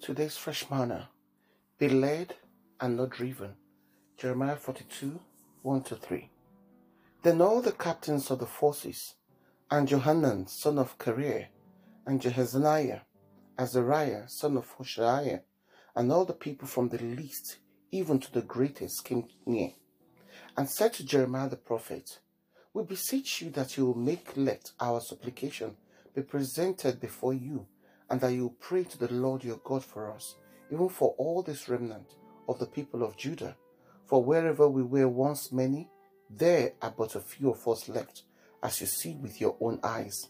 Today's fresh manna. Be led and not driven. Jeremiah 42 1 to 3. Then all the captains of the forces, and Johanan son of Kareah, and Jehazaniah, Azariah son of Hoshaiah, and all the people from the least even to the greatest came near, and said to Jeremiah the prophet, We beseech you that you will make let our supplication be presented before you and that you pray to the Lord your God for us, even for all this remnant of the people of Judah. For wherever we were once many, there are but a few of us left, as you see with your own eyes.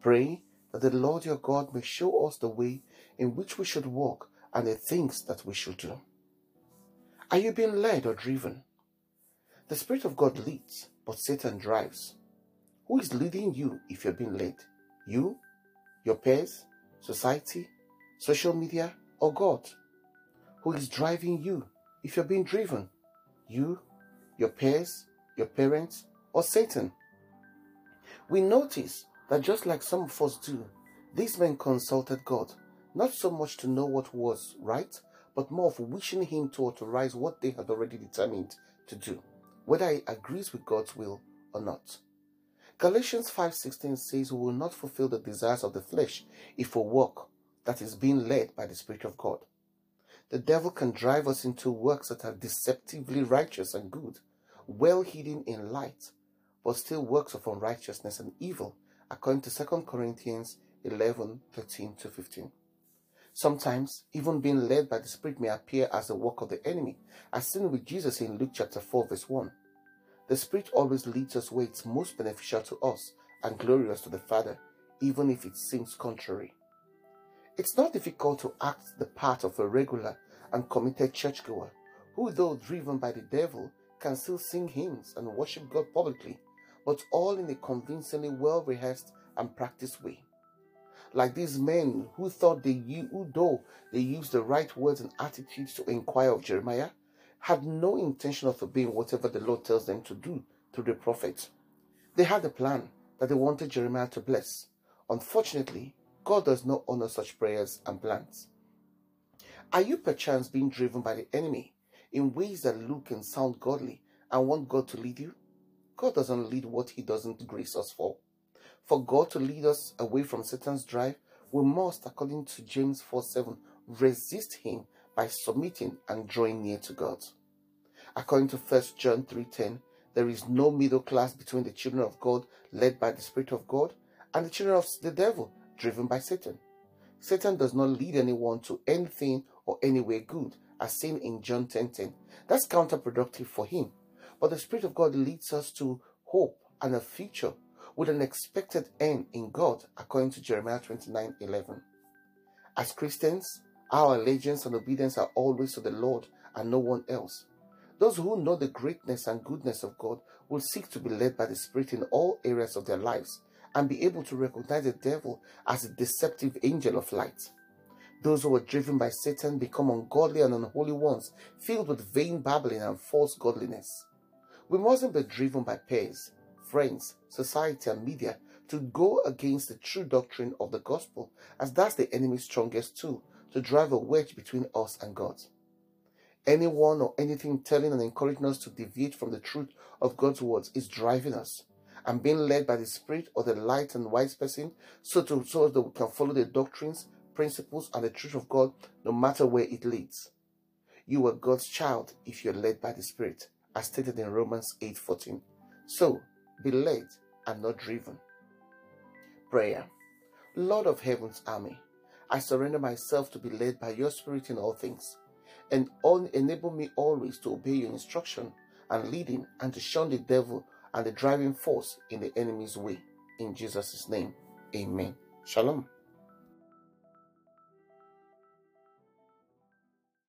Pray that the Lord your God may show us the way in which we should walk and the things that we should do. Are you being led or driven? The Spirit of God leads, but Satan drives. Who is leading you if you're being led? You? Your peers? Society, social media, or God? Who is driving you if you're being driven? You, your peers, your parents, or Satan? We notice that just like some of us do, these men consulted God, not so much to know what was right, but more of wishing Him to authorize what they had already determined to do, whether it agrees with God's will or not. Galatians 5:16 says we will not fulfill the desires of the flesh if we walk that is being led by the spirit of God. The devil can drive us into works that are deceptively righteous and good, well hidden in light, but still works of unrighteousness and evil, according to 2 Corinthians 11 13 to 15. Sometimes, even being led by the Spirit may appear as the work of the enemy, as seen with Jesus in Luke chapter 4, verse 1. The Spirit always leads us where it's most beneficial to us and glorious to the Father, even if it seems contrary. It's not difficult to act the part of a regular and committed churchgoer who, though driven by the devil, can still sing hymns and worship God publicly, but all in a convincingly well rehearsed and practiced way. Like these men who thought they who though they used the right words and attitudes to inquire of Jeremiah, had no intention of obeying whatever the Lord tells them to do through the prophet. They had a plan that they wanted Jeremiah to bless. Unfortunately, God does not honor such prayers and plans. Are you perchance being driven by the enemy in ways that look and sound godly and want God to lead you? God doesn't lead what he doesn't grace us for. For God to lead us away from Satan's drive, we must, according to James 4 7, resist him by submitting and drawing near to God. According to 1 John 3:10, there is no middle class between the children of God led by the Spirit of God and the children of the devil driven by Satan. Satan does not lead anyone to anything or anywhere good, as seen in John 10:10. That's counterproductive for him. But the Spirit of God leads us to hope and a future with an expected end in God, according to Jeremiah 29:11. As Christians, our allegiance and obedience are always to the Lord and no one else. Those who know the greatness and goodness of God will seek to be led by the Spirit in all areas of their lives and be able to recognize the devil as a deceptive angel of light. Those who are driven by Satan become ungodly and unholy ones, filled with vain babbling and false godliness. We mustn't be driven by peers, friends, society, and media to go against the true doctrine of the gospel, as that's the enemy's strongest tool to drive a wedge between us and God. Anyone or anything telling and encouraging us to deviate from the truth of God's words is driving us. And being led by the Spirit or the light and wise person, so to so that we can follow the doctrines, principles, and the truth of God, no matter where it leads. You are God's child if you're led by the Spirit, as stated in Romans 8:14. So be led and not driven. Prayer. Lord of heaven's army, I surrender myself to be led by your Spirit in all things, and enable me always to obey your instruction and leading and to shun the devil and the driving force in the enemy's way. In Jesus' name, amen. Shalom.